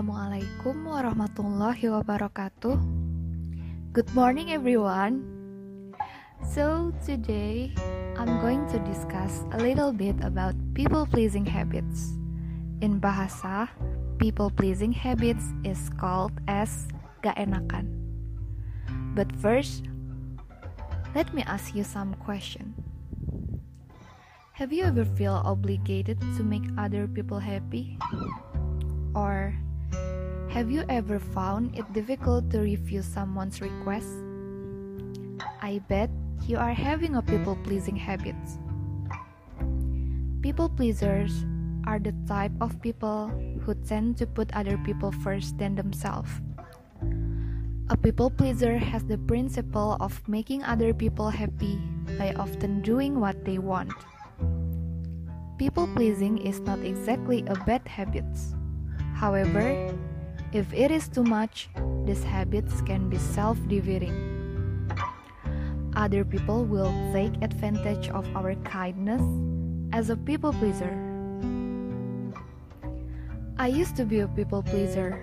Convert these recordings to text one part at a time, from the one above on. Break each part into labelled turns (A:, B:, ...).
A: Assalamualaikum warahmatullahi wabarakatuh. Good morning, everyone. So, today I'm going to discuss a little bit about people pleasing habits. In bahasa, people pleasing habits is called as gak enakan. But first, let me ask you some question. Have you ever feel obligated to make other people happy? Or have you ever found it difficult to refuse someone's request? I bet you are having a people pleasing habit. People pleasers are the type of people who tend to put other people first than themselves. A people pleaser has the principle of making other people happy by often doing what they want. People pleasing is not exactly a bad habit. However, if it is too much, these habits can be self defeating. Other people will take advantage of our kindness as a people pleaser. I used to be a people pleaser.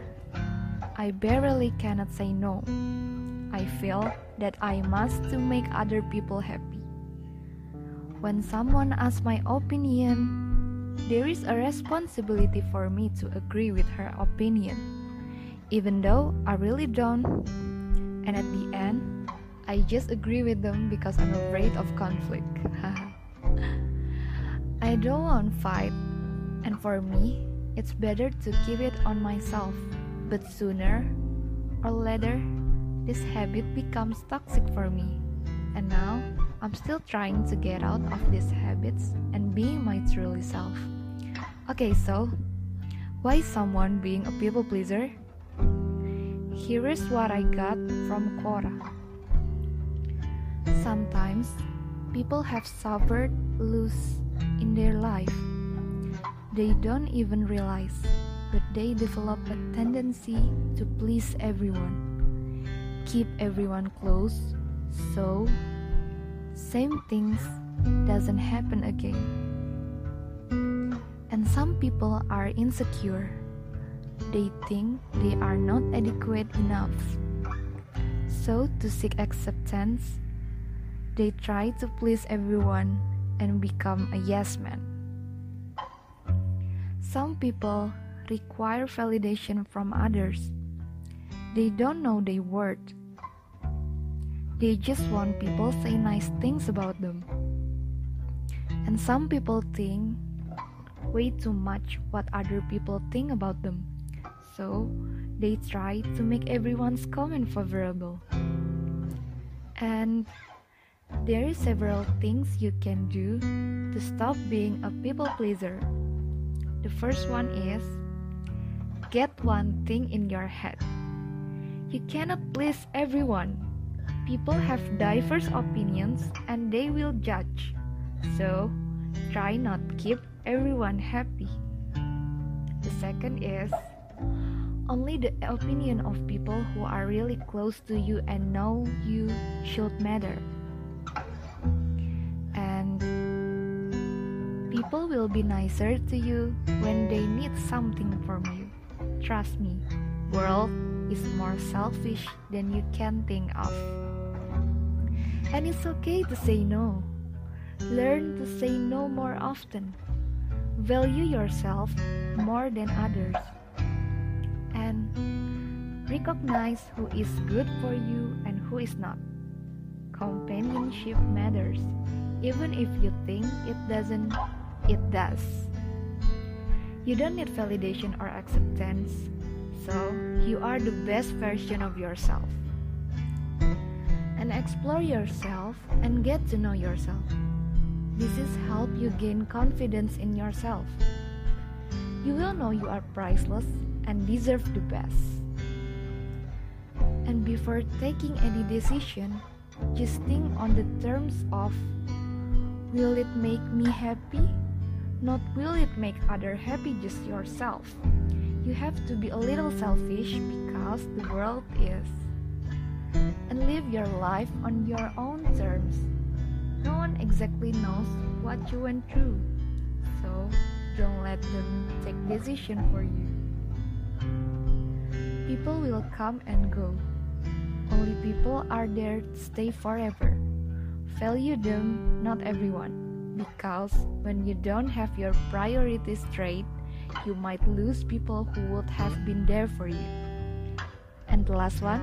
A: I barely cannot say no. I feel that I must to make other people happy. When someone asks my opinion, there is a responsibility for me to agree with her opinion even though I really don't. And at the end, I just agree with them because I'm afraid of conflict. I don't want fight, and for me, it's better to keep it on myself. But sooner or later, this habit becomes toxic for me. And now, I'm still trying to get out of these habits and being my truly self. Okay, so why is someone being a people pleaser? Here is what I got from Quora. Sometimes people have suffered loss in their life. They don't even realize, but they develop a tendency to please everyone, keep everyone close, so same things doesn't happen again. And some people are insecure they think they are not adequate enough. So, to seek acceptance, they try to please everyone and become a yes man. Some people require validation from others. They don't know their worth. They just want people say nice things about them. And some people think way too much what other people think about them so they try to make everyone's comment favorable. And there are several things you can do to stop being a people pleaser. The first one is get one thing in your head. You cannot please everyone. People have diverse opinions and they will judge. So, try not keep everyone happy. The second is only the opinion of people who are really close to you and know you should matter. And people will be nicer to you when they need something from you. Trust me, world is more selfish than you can think of. And it's okay to say no. Learn to say no more often. Value yourself more than others and recognize who is good for you and who is not. Companionship matters, even if you think it doesn't, it does. You don't need validation or acceptance, so you are the best version of yourself. And explore yourself and get to know yourself. This is help you gain confidence in yourself. You will know you are priceless and deserve the best. And before taking any decision, just think on the terms of will it make me happy? Not will it make other happy just yourself. You have to be a little selfish because the world is. And live your life on your own terms. No one exactly knows what you went through. So don't let them take decision for you. People will come and go. Only people are there to stay forever. Value them, not everyone, because when you don't have your priorities straight, you might lose people who would have been there for you. And the last one,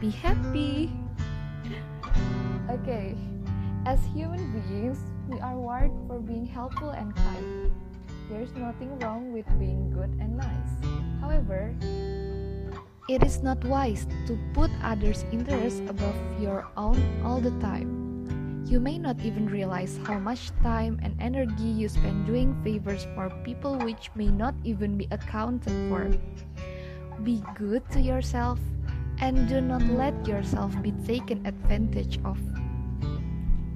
A: be happy. okay, as human beings, we are wired for being helpful and kind. There's nothing wrong with being good and nice. However, it is not wise to put others' interests above your own all the time. You may not even realize how much time and energy you spend doing favors for people which may not even be accounted for. Be good to yourself and do not let yourself be taken advantage of.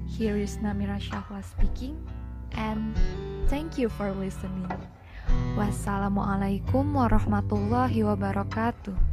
A: Here is Namira Shahla speaking, and thank you for listening. Wassalamualaikum warahmatullahi wabarakatuh.